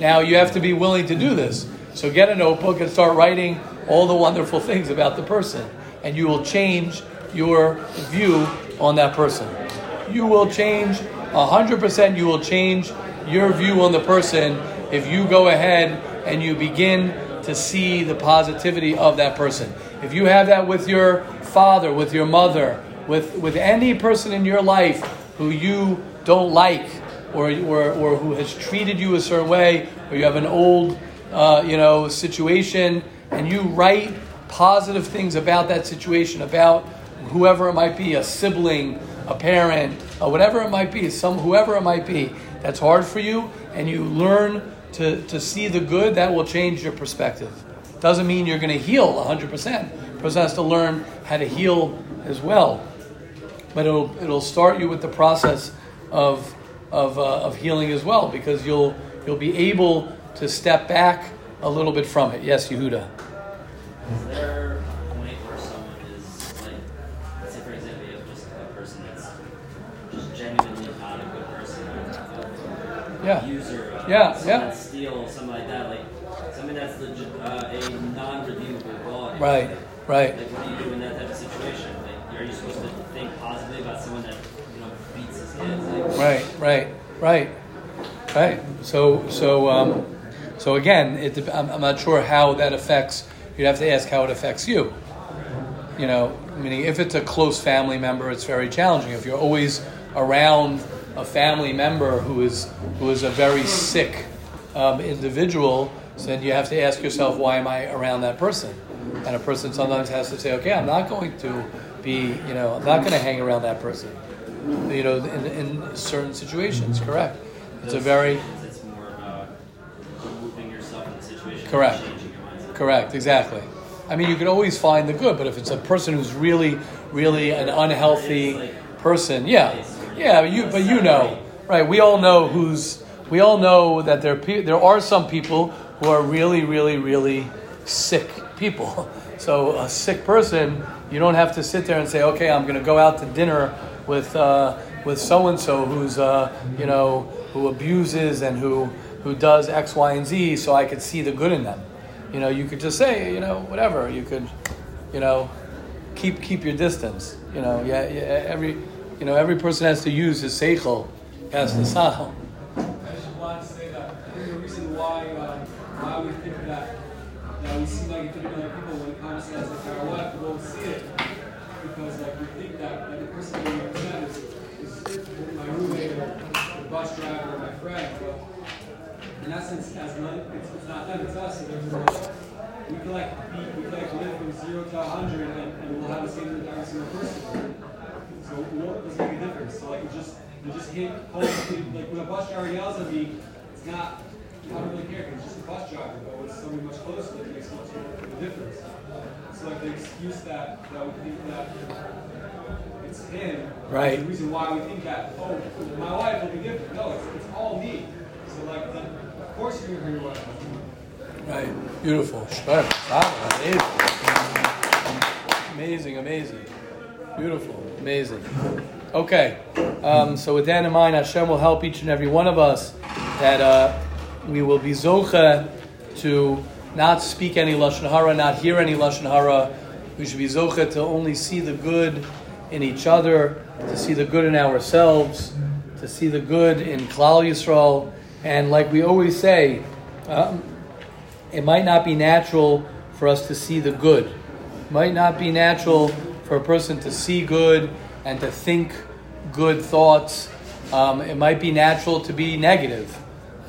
now you have to be willing to do this. So get a notebook and start writing all the wonderful things about the person, and you will change your view on that person. You will change 100%, you will change your view on the person if you go ahead and you begin to see the positivity of that person. If you have that with your father, with your mother, with, with any person in your life who you don't like or, or, or who has treated you a certain way, or you have an old uh, you know, situation, and you write positive things about that situation, about whoever it might be, a sibling, a parent, whatever it might be, some whoever it might be, that's hard for you, and you learn to, to see the good, that will change your perspective. Doesn't mean you're going to heal 100%. A person has to learn how to heal as well. But it'll, it'll start you with the process of, of, uh, of healing as well, because you'll, you'll be able to step back a little bit from it. Yes, Yehuda.
Is there a point where someone is like, let's say for example, you have just a person that's just genuinely not a good person, a
Yeah.
abuser, uh,
Yeah, yeah.
that steals, something like that, like something that's legit, uh, a non-redeemable quality.
Right, right.
Like, what do you do in that type of situation? Like, are you supposed to think positively about someone that you know beats his kids? Like,
Right, right, right, right. So, so, um, so again, it, I'm, I'm not sure how that affects. You'd have to ask how it affects you. You know, meaning if it's a close family member, it's very challenging. If you're always around a family member who is who is a very sick um, individual, so then you have to ask yourself, why am I around that person? And a person sometimes has to say, okay, I'm not going to be, you know, I'm not going to hang around that person. You know, in, in certain situations, correct? It's a very
It's more yourself
Correct.
changing your mindset.
Correct, exactly. I mean, you can always find the good, but if it's a person who's really, really an unhealthy person, yeah, yeah, but you, but you know, right? We all know who's, we all know that there, there are some people who are really, really, really sick people. [LAUGHS] So a sick person, you don't have to sit there and say, okay, I'm going to go out to dinner with, uh, with so and so who's, uh, you know, who abuses and who, who does X, Y, and Z, so I could see the good in them. You know, you could just say, you know, whatever. You could, you know, keep keep your distance. You know, yeah, yeah. Every, you know, every person has to use his seichel, has the seichel.
I just wanted to say that I think the reason why um, why we think that that we seem like different other people when it comes to like our life, we won't see it because like we think that like the person we represent is, is my roommate or the bus driver or my friend, but in essence, as none, it's, it's not them, it's us. There's like, we can like be, we can like live from zero to a hundred, and, and we'll have the same with every single person. So what does make a difference? So like it just you just hit home like when a bus driver yells at me, it's not I don't really care because it's just a bus driver, but when it's somebody much closer, it makes much of a difference. It's like the excuse that that we think that it's him.
Right.
The reason why we think that oh my wife will be different. No, it's, it's all me. So like then, of course you're gonna hurt your wife.
Right. Beautiful. Amazing. Amazing. Amazing. Beautiful. Amazing. Okay. Um, so with that in mind, Hashem will help each and every one of us that uh, we will be zocha to not speak any lashon hara, not hear any lashon hara. We should be zocha to only see the good in each other, to see the good in ourselves, to see the good in Klal Yisrael, and like we always say. Um, it might not be natural for us to see the good. Might not be natural for a person to see good and to think good thoughts. Um, it might be natural to be negative.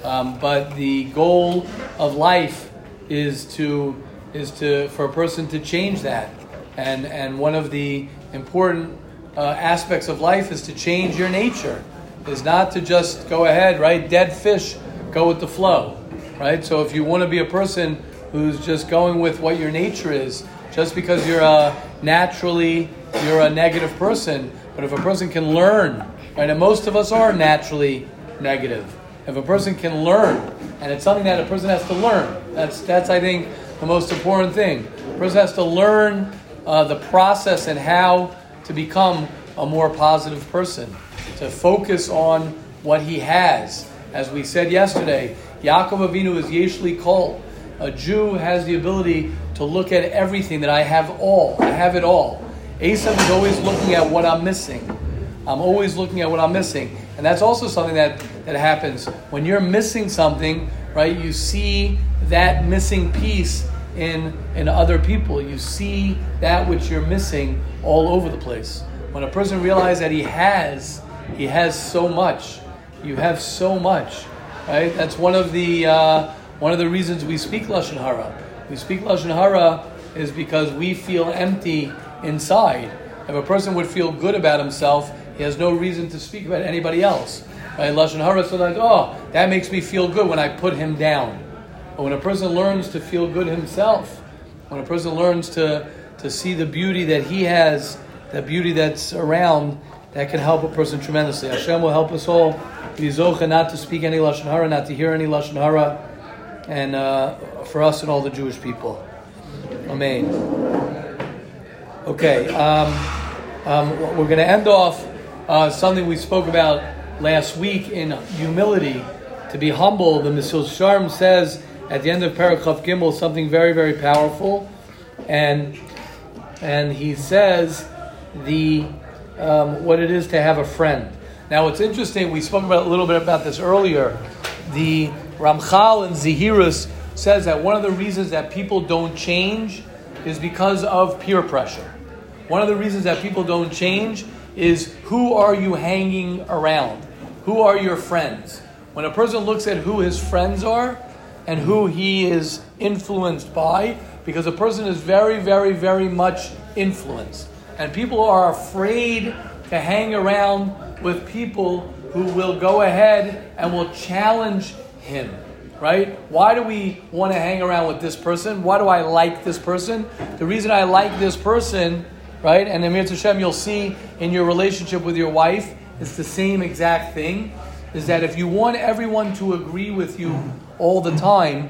Um, but the goal of life is to is to for a person to change that. And and one of the important uh, aspects of life is to change your nature. Is not to just go ahead, right? Dead fish, go with the flow right? So if you want to be a person who's just going with what your nature is, just because you're a naturally you're a negative person, but if a person can learn, right? And most of us are naturally negative. If a person can learn, and it's something that a person has to learn, that's that's I think the most important thing. A person has to learn uh, the process and how to become a more positive person, to focus on what he has. As we said yesterday, Yaakov Avinu is Yeshli Kol. A Jew has the ability to look at everything that I have all. I have it all. Esav is always looking at what I'm missing. I'm always looking at what I'm missing. And that's also something that, that happens. When you're missing something, right, you see that missing piece in, in other people. You see that which you're missing all over the place. When a person realizes that he has, he has so much. You have so much. Right? That's one of the uh, one of the reasons we speak lashon hara. We speak lashon hara is because we feel empty inside. If a person would feel good about himself, he has no reason to speak about anybody else. Right? Lashon hara so like, oh, that makes me feel good when I put him down. But when a person learns to feel good himself, when a person learns to to see the beauty that he has, the beauty that's around, that can help a person tremendously. Hashem will help us all be zocha not to speak any lashon hara, not to hear any lashon hara, and uh, for us and all the Jewish people. Amen. Okay, um, um, we're going to end off uh, something we spoke about last week in humility. To be humble, the Mesillas Yesharim says at the end of Parakhaf Gimel something very, very powerful, and and he says the um, what it is to have a friend. Now, it's interesting. We spoke about a little bit about this earlier. The Ramchal and Zahirus says that one of the reasons that people don't change is because of peer pressure. One of the reasons that people don't change is who are you hanging around? Who are your friends? When a person looks at who his friends are and who he is influenced by, because a person is very, very, very much influenced. And people are afraid to hang around with people who will go ahead and will challenge him. right? Why do we want to hang around with this person? Why do I like this person? The reason I like this person, right? And Amir Hashem, you'll see in your relationship with your wife, it's the same exact thing. Is that if you want everyone to agree with you all the time,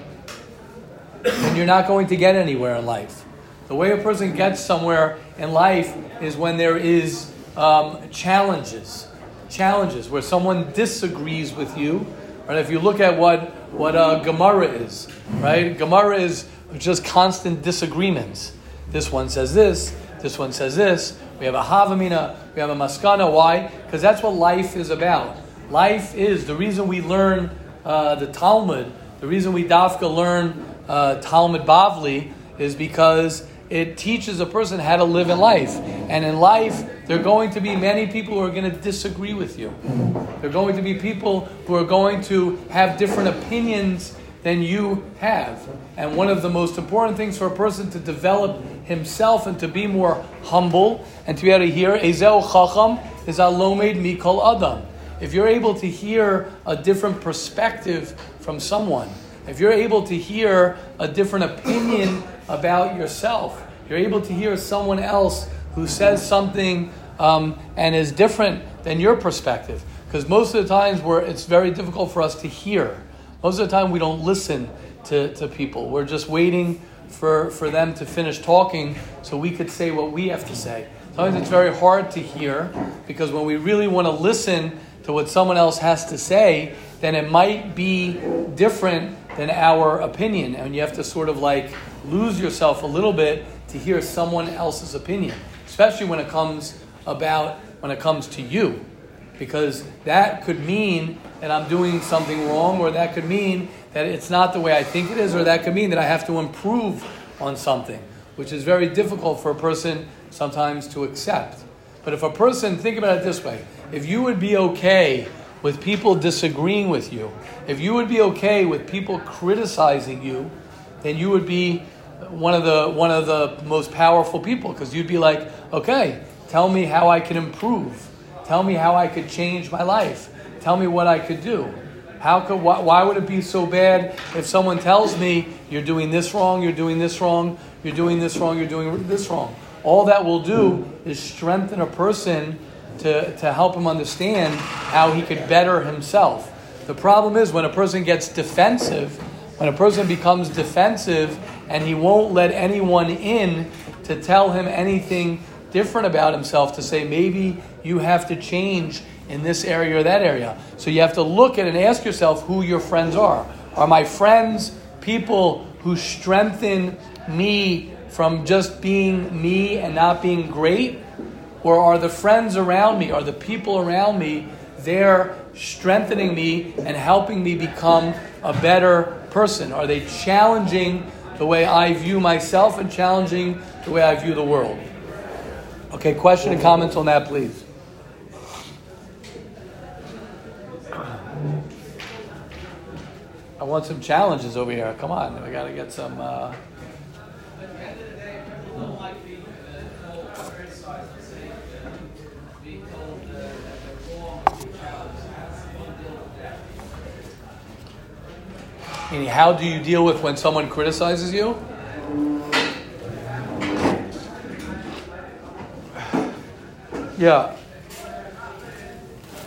then you're not going to get anywhere in life. The way a person gets somewhere in life is when there is um, challenges, challenges where someone disagrees with you. Right? If you look at what what uh, Gemara is, right? Gemara is just constant disagreements. This one says this. This one says this. We have a Havamina. We have a Maskana. Why? Because that's what life is about. Life is the reason we learn uh, the Talmud. The reason we dafka learn uh, Talmud Bavli is because it teaches a person how to live in life. And in life, there are going to be many people who are going to disagree with you. There are going to be people who are going to have different opinions than you have. And one of the most important things for a person to develop himself and to be more humble and to be able to hear, Ezel Chacham is Alomed Mikol Adam. If you're able to hear a different perspective from someone, if you're able to hear a different opinion about yourself, you're able to hear someone else who says something um, and is different than your perspective. Because most of the times where it's very difficult for us to hear. Most of the time we don't listen to, to people. We're just waiting for, for them to finish talking so we could say what we have to say. Sometimes it's very hard to hear because when we really want to listen to what someone else has to say, then it might be different than our opinion. And you have to sort of like lose yourself a little bit to hear someone else's opinion, especially when it comes about when it comes to you. Because that could mean that I'm doing something wrong, or that could mean that it's not the way I think it is, or that could mean that I have to improve on something, which is very difficult for a person sometimes to accept. But if a person, think about it this way if you would be okay with people disagreeing with you, if you would be okay with people criticizing you, then you would be one of the one of the most powerful people because you'd be like, okay, tell me how I can improve, tell me how I could change my life, tell me what I could do. How could why, why would it be so bad if someone tells me you're doing this wrong, you're doing this wrong, you're doing this wrong, you're doing this wrong? All that will do is strengthen a person to, to help him understand how he could better himself. The problem is when a person gets defensive, when a person becomes defensive and he won't let anyone in to tell him anything different about himself, to say maybe you have to change in this area or that area. So you have to look at and ask yourself who your friends are. Are my friends people who strengthen me from just being me and not being great? Or are the friends around me, are the people around me, they're strengthening me and helping me become a better person? Are they challenging the way I view myself and challenging the way I view the world? Okay, question and comments on that, please. I want some challenges over here. Come on, we got to get some. Uh... Meaning, how do you deal with when someone criticizes you? Yeah.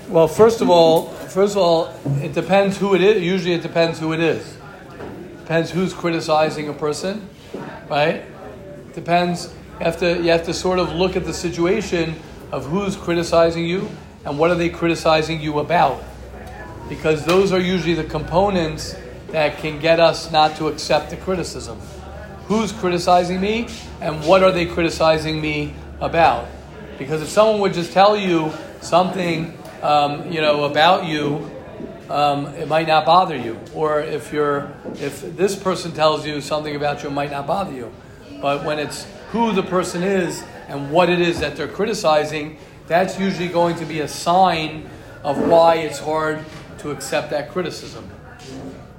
Well, first of all, first of all, it depends who it is. Usually, it depends who it is. Depends who's criticizing a person, right? Depends. You have to you have to sort of look at the situation of who's criticizing you and what are they criticizing you about, because those are usually the components that can get us not to accept the criticism. Who's criticizing me and what are they criticizing me about? Because if someone would just tell you something, um, you know, about you, um, it might not bother you. Or if you're, if this person tells you something about you, it might not bother you. But when it's who the person is and what it is that they're criticizing, that's usually going to be a sign of why it's hard to accept that criticism.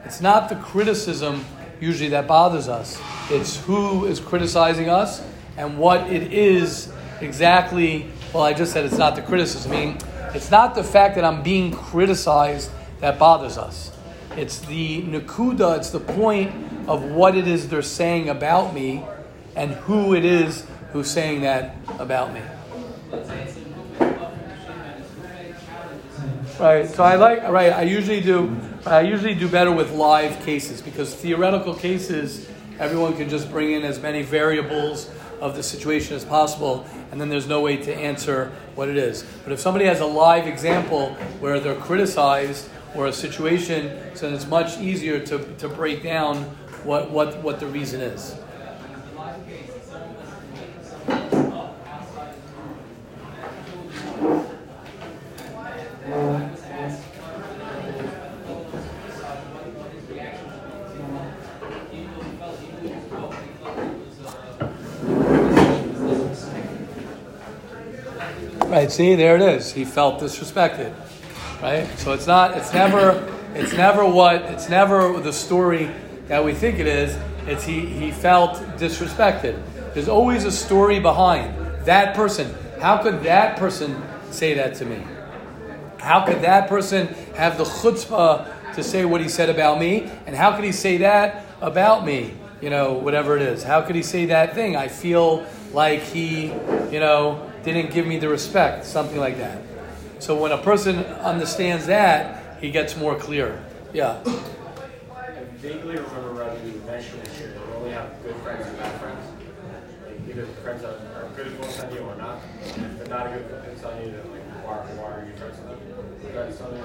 It's not the criticism usually that bothers us. It's who is criticizing us and what it is exactly. Well, I just said it's not the criticism. I mean, it's not the fact that I'm being criticized that bothers us. It's the nakuda, it's the point of what it is they're saying about me and who it is who's saying that about me. Right. So I like right. I usually do. I usually do better with live cases because theoretical cases, everyone can just bring in as many variables of the situation as possible, and then there's no way to answer what it is. But if somebody has a live example where they're criticized or a situation, so it's much easier to, to break down what, what, what the reason is. Right, see, there it is. He felt disrespected. Right? So it's not, it's never, it's never what, it's never the story that we think it is. It's he, he felt disrespected. There's always a story behind that person. How could that person say that to me? How could that person have the chutzpah to say what he said about me? And how could he say that about me? You know, whatever it is. How could he say that thing? I feel like he, you know, didn't give me the respect, something like that. So when a person understands that, he gets more clear. Yeah.
I vaguely remember Rabbi mentioning that you only have good friends and bad friends. Like either friends that are good influence on you or not. They're not a good influence on you, then like why, why are you friends with them? Is that something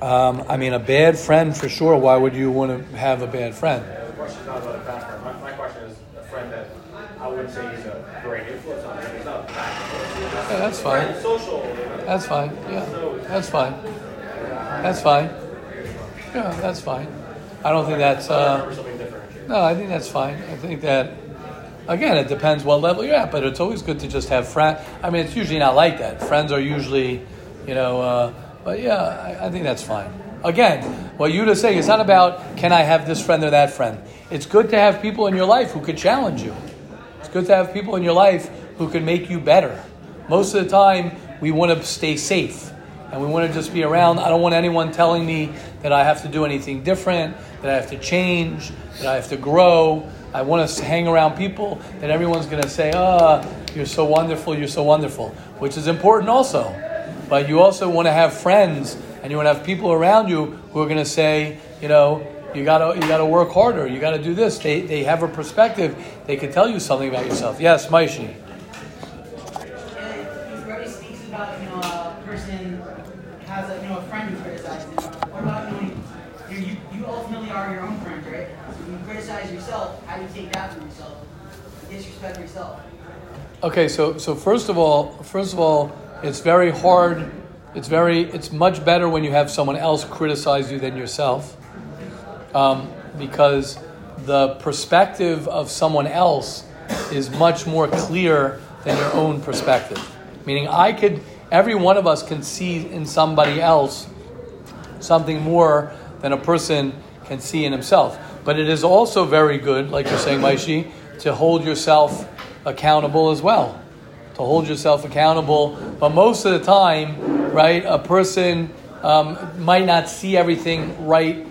that?
Um, I mean, a bad friend for sure. Why would you want to have a bad friend?
Uh, the question's not about a bad friend. My, my question is a friend that I wouldn't say he's a great influence on me. He's not.
Yeah, that's fine.
Friend, social. You know?
That's fine. Yeah, that's fine. That's fine. Yeah, that's fine. I don't think that's. Uh,
remember something different.
no, I think that's fine. I think that. Again, it depends what level you're at, but it's always good to just have friends. I mean, it's usually not like that. Friends are usually, you know, uh, but yeah, I, I think that's fine. Again, what Yuda's saying, it's not about can I have this friend or that friend. It's good to have people in your life who could challenge you. It's good to have people in your life who can make you better. Most of the time, we want to stay safe and we want to just be around. I don't want anyone telling me that I have to do anything different, that I have to change, that I have to grow. I want to hang around people that everyone's going to say, ah, you're so wonderful, you're so wonderful, which is important also. But you also want to have friends and you want to have people around you who are going to say, you know, you gotta you gotta work harder. You gotta do this. They, they have a perspective. They can tell you something about yourself. Yes, Maishi.
If Rebbe speaks about, you know, a person has a, you know, a friend who criticizes. What about knowing, you, know, you, you ultimately are your own friend, right? So when you criticize yourself, how do you take that from yourself? You Disrespect yourself.
Okay, so so first of all, first of all, it's very hard. It's very it's much better when you have someone else criticize you than yourself, um, because the perspective of someone else is much more clear than your own perspective. Meaning, I could every one of us can see in somebody else something more than a person can see in himself. But it is also very good, like you're saying, Maishi, to hold yourself accountable as well. To hold yourself accountable. But most of the time, right, a person um, might not see everything right,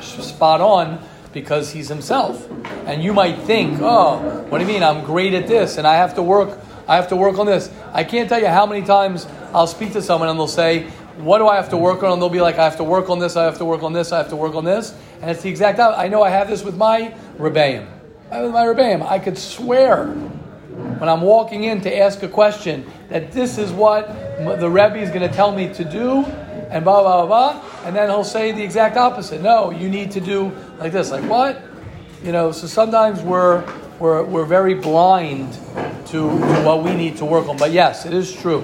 spot on, because he's himself. And you might think, oh, what do you mean? I'm great at this, and I have to work. I have to work on this. I can't tell you how many times I'll speak to someone and they'll say, "What do I have to work on?" And they'll be like, "I have to work on this. I have to work on this. I have to work on this." And it's the exact. I know I have this with my rebbeim. With my rebbeim, I could swear when I'm walking in to ask a question that this is what the Rebbe is going to tell me to do, and blah, blah, blah, and then he'll say the exact opposite. No, you need to do like this. Like what? You know, so sometimes we're, we're, we're very blind to, to what we need to work on. But yes, it is true,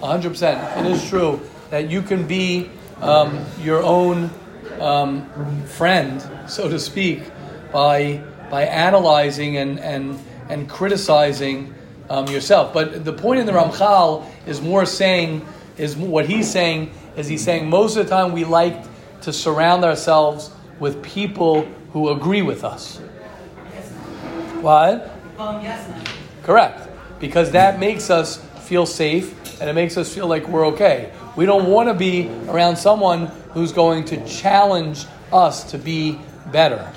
100%. It is true that you can be um, your own um, friend, so to speak, by, by analyzing and, and, and criticizing um, yourself. But the point in the Ramchal is more saying, is what he's saying, is he's saying most of the time we like to surround ourselves with people who agree with us. What? Correct. Because that makes us feel safe and it makes us feel like we're okay. We don't want to be around someone who's going to challenge us to be better.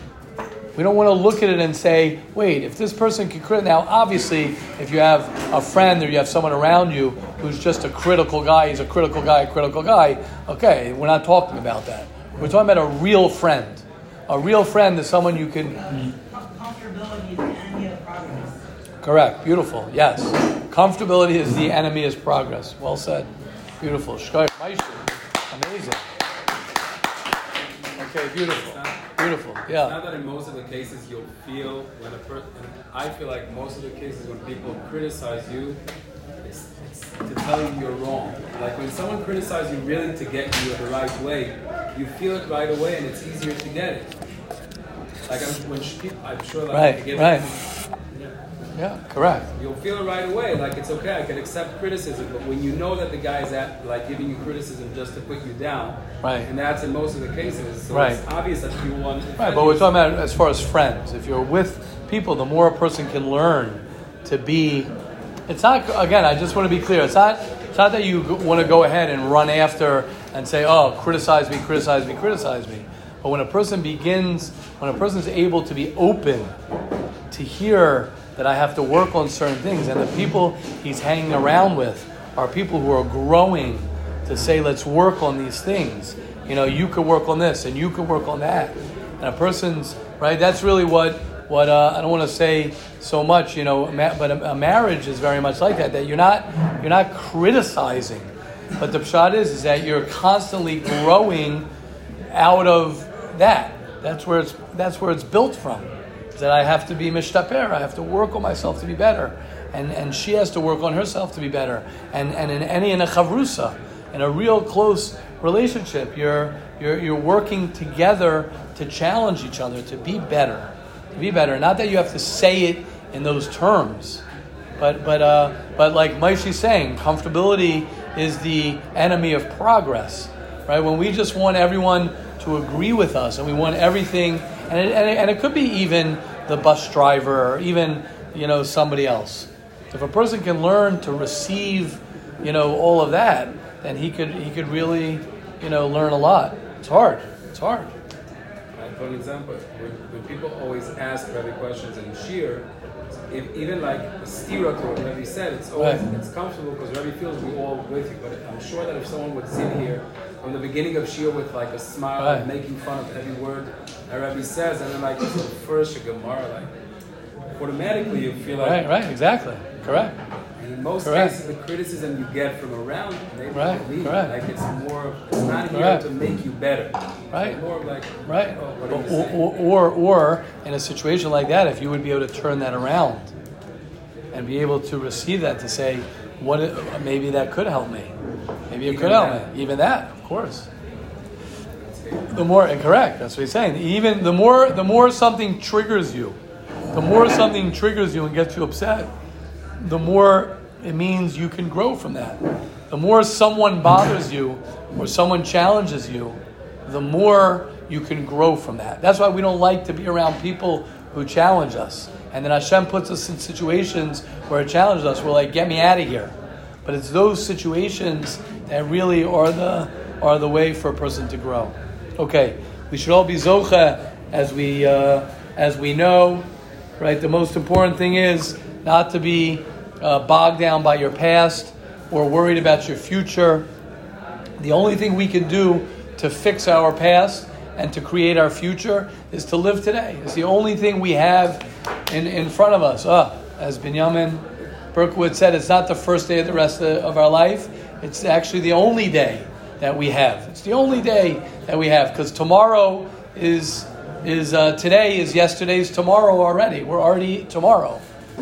We don't want to look at it and say, wait, if this person can crit now, obviously, if you have a friend or you have someone around you who's just a critical guy, he's a critical guy, a critical guy, okay, we're not talking about that. We're talking about a real friend. A real friend is someone you can
Comfortability is the enemy of progress.
Correct. Beautiful. Yes. Comfortability is the enemy of progress. Well said. Beautiful. Amazing. Okay, beautiful. Beautiful. Yeah.
Not that in most of the cases you'll feel when a person, I feel like most of the cases when people criticize you, it's, it's to tell you you're wrong. Like when someone criticizes you really to get you the right way, you feel it right away and it's easier to get it. Like I'm, when sh- people, I'm sure like
Right,
I get
right. Yeah, correct.
You'll feel it right away, like it's okay, I can accept criticism, but when you know that the guy's at like giving you criticism just to put you down,
Right.
and that's in most of the cases, so
Right.
it's obvious that you want to
Right, but we're talking about as far as friends. If you're with people, the more a person can learn to be. It's not again. I just want to be clear. It's not. It's not that you want to go ahead and run after and say, "Oh, criticize me, criticize me, criticize me." But when a person begins, when a person is able to be open to hear that I have to work on certain things, and the people he's hanging around with are people who are growing to say, let's work on these things. You know, you could work on this, and you could work on that. And a person's right. That's really what what uh, I don't want to say so much. You know, but a, a marriage is very much like that. That you're not you're not criticizing, but the pshat is is that you're constantly growing out of that. That's where it's that's where it's built from. That I have to be mishtaper. I have to work on myself to be better, and and she has to work on herself to be better. And and in any in a chavrusa, in a real close relationship, you're you're you're working together to challenge each other to be better, to be better. Not that you have to say it in those terms, but but uh, but like Maishi's saying, comfortability is the enemy of progress, right? When we just want everyone to agree with us, and we want everything, and it, and it, and it could be even the bus driver, or even you know somebody else. If a person can learn to receive, you know, all of that, then he could he could really, you know, learn a lot. It's hard. It's hard.
For an example, when, when people always ask Rebbe questions in Shiur, if even like a stira to what Rebbe said, it's always
Right.
it's comfortable because Rebbe feels we all with you. But I'm sure that if someone would sit here from the beginning of Shiur with like a smile,
Right.
and making fun of every word that Rebbe says, and then like the first Gemara, like automatically you feel like
Right. Right. Exactly. Correct.
And in most
Correct.
cases, the criticism you get from around, maybe
Right,
leave.
correct.
Like it's more, it's not here
Correct.
to make you better.
Right.
It's more of like,
Right.
oh, what are you
Or, or, or, or in a situation like that, if you would be able to turn that around and be able to receive that to say, what maybe that could help me. Maybe it
Even that.
Even that, of course. The more incorrect, that's what he's saying. Even the more the more something triggers you, the more something triggers you and gets you upset, the more it means you can grow from that. The more someone bothers you or someone challenges you, the more you can grow from that. That's why we don't like to be around people who challenge us. And then Hashem puts us in situations where it challenges us. We're like, get me out of here. But it's those situations that really are the are the way for a person to grow. Okay, we should all be zocha as we uh, as we know, right? The most important thing is not to be uh, bogged down by your past or worried about your future. The only thing we can do to fix our past and to create our future is to live today. It's the only thing we have in, in front of us. Ah, as Benjamin Berkowitz said, it's not the first day of the rest of, of our life. It's actually the only day that we have. It's the only day that we have because tomorrow is is uh, today is yesterday's tomorrow already. We're already tomorrow.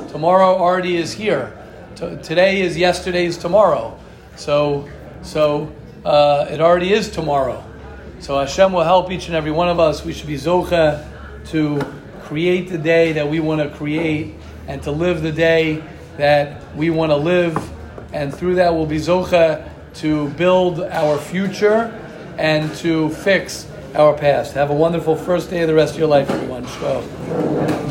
Tomorrow already is here. T- today is yesterday's tomorrow. So so uh, it already is tomorrow. So Hashem will help each and every one of us. We should be zocha to create the day that we want to create and to live the day that we want to live. And through that, we'll be zocha to build our future and to fix our past. Have a wonderful first day of the rest of your life, everyone. Shkov.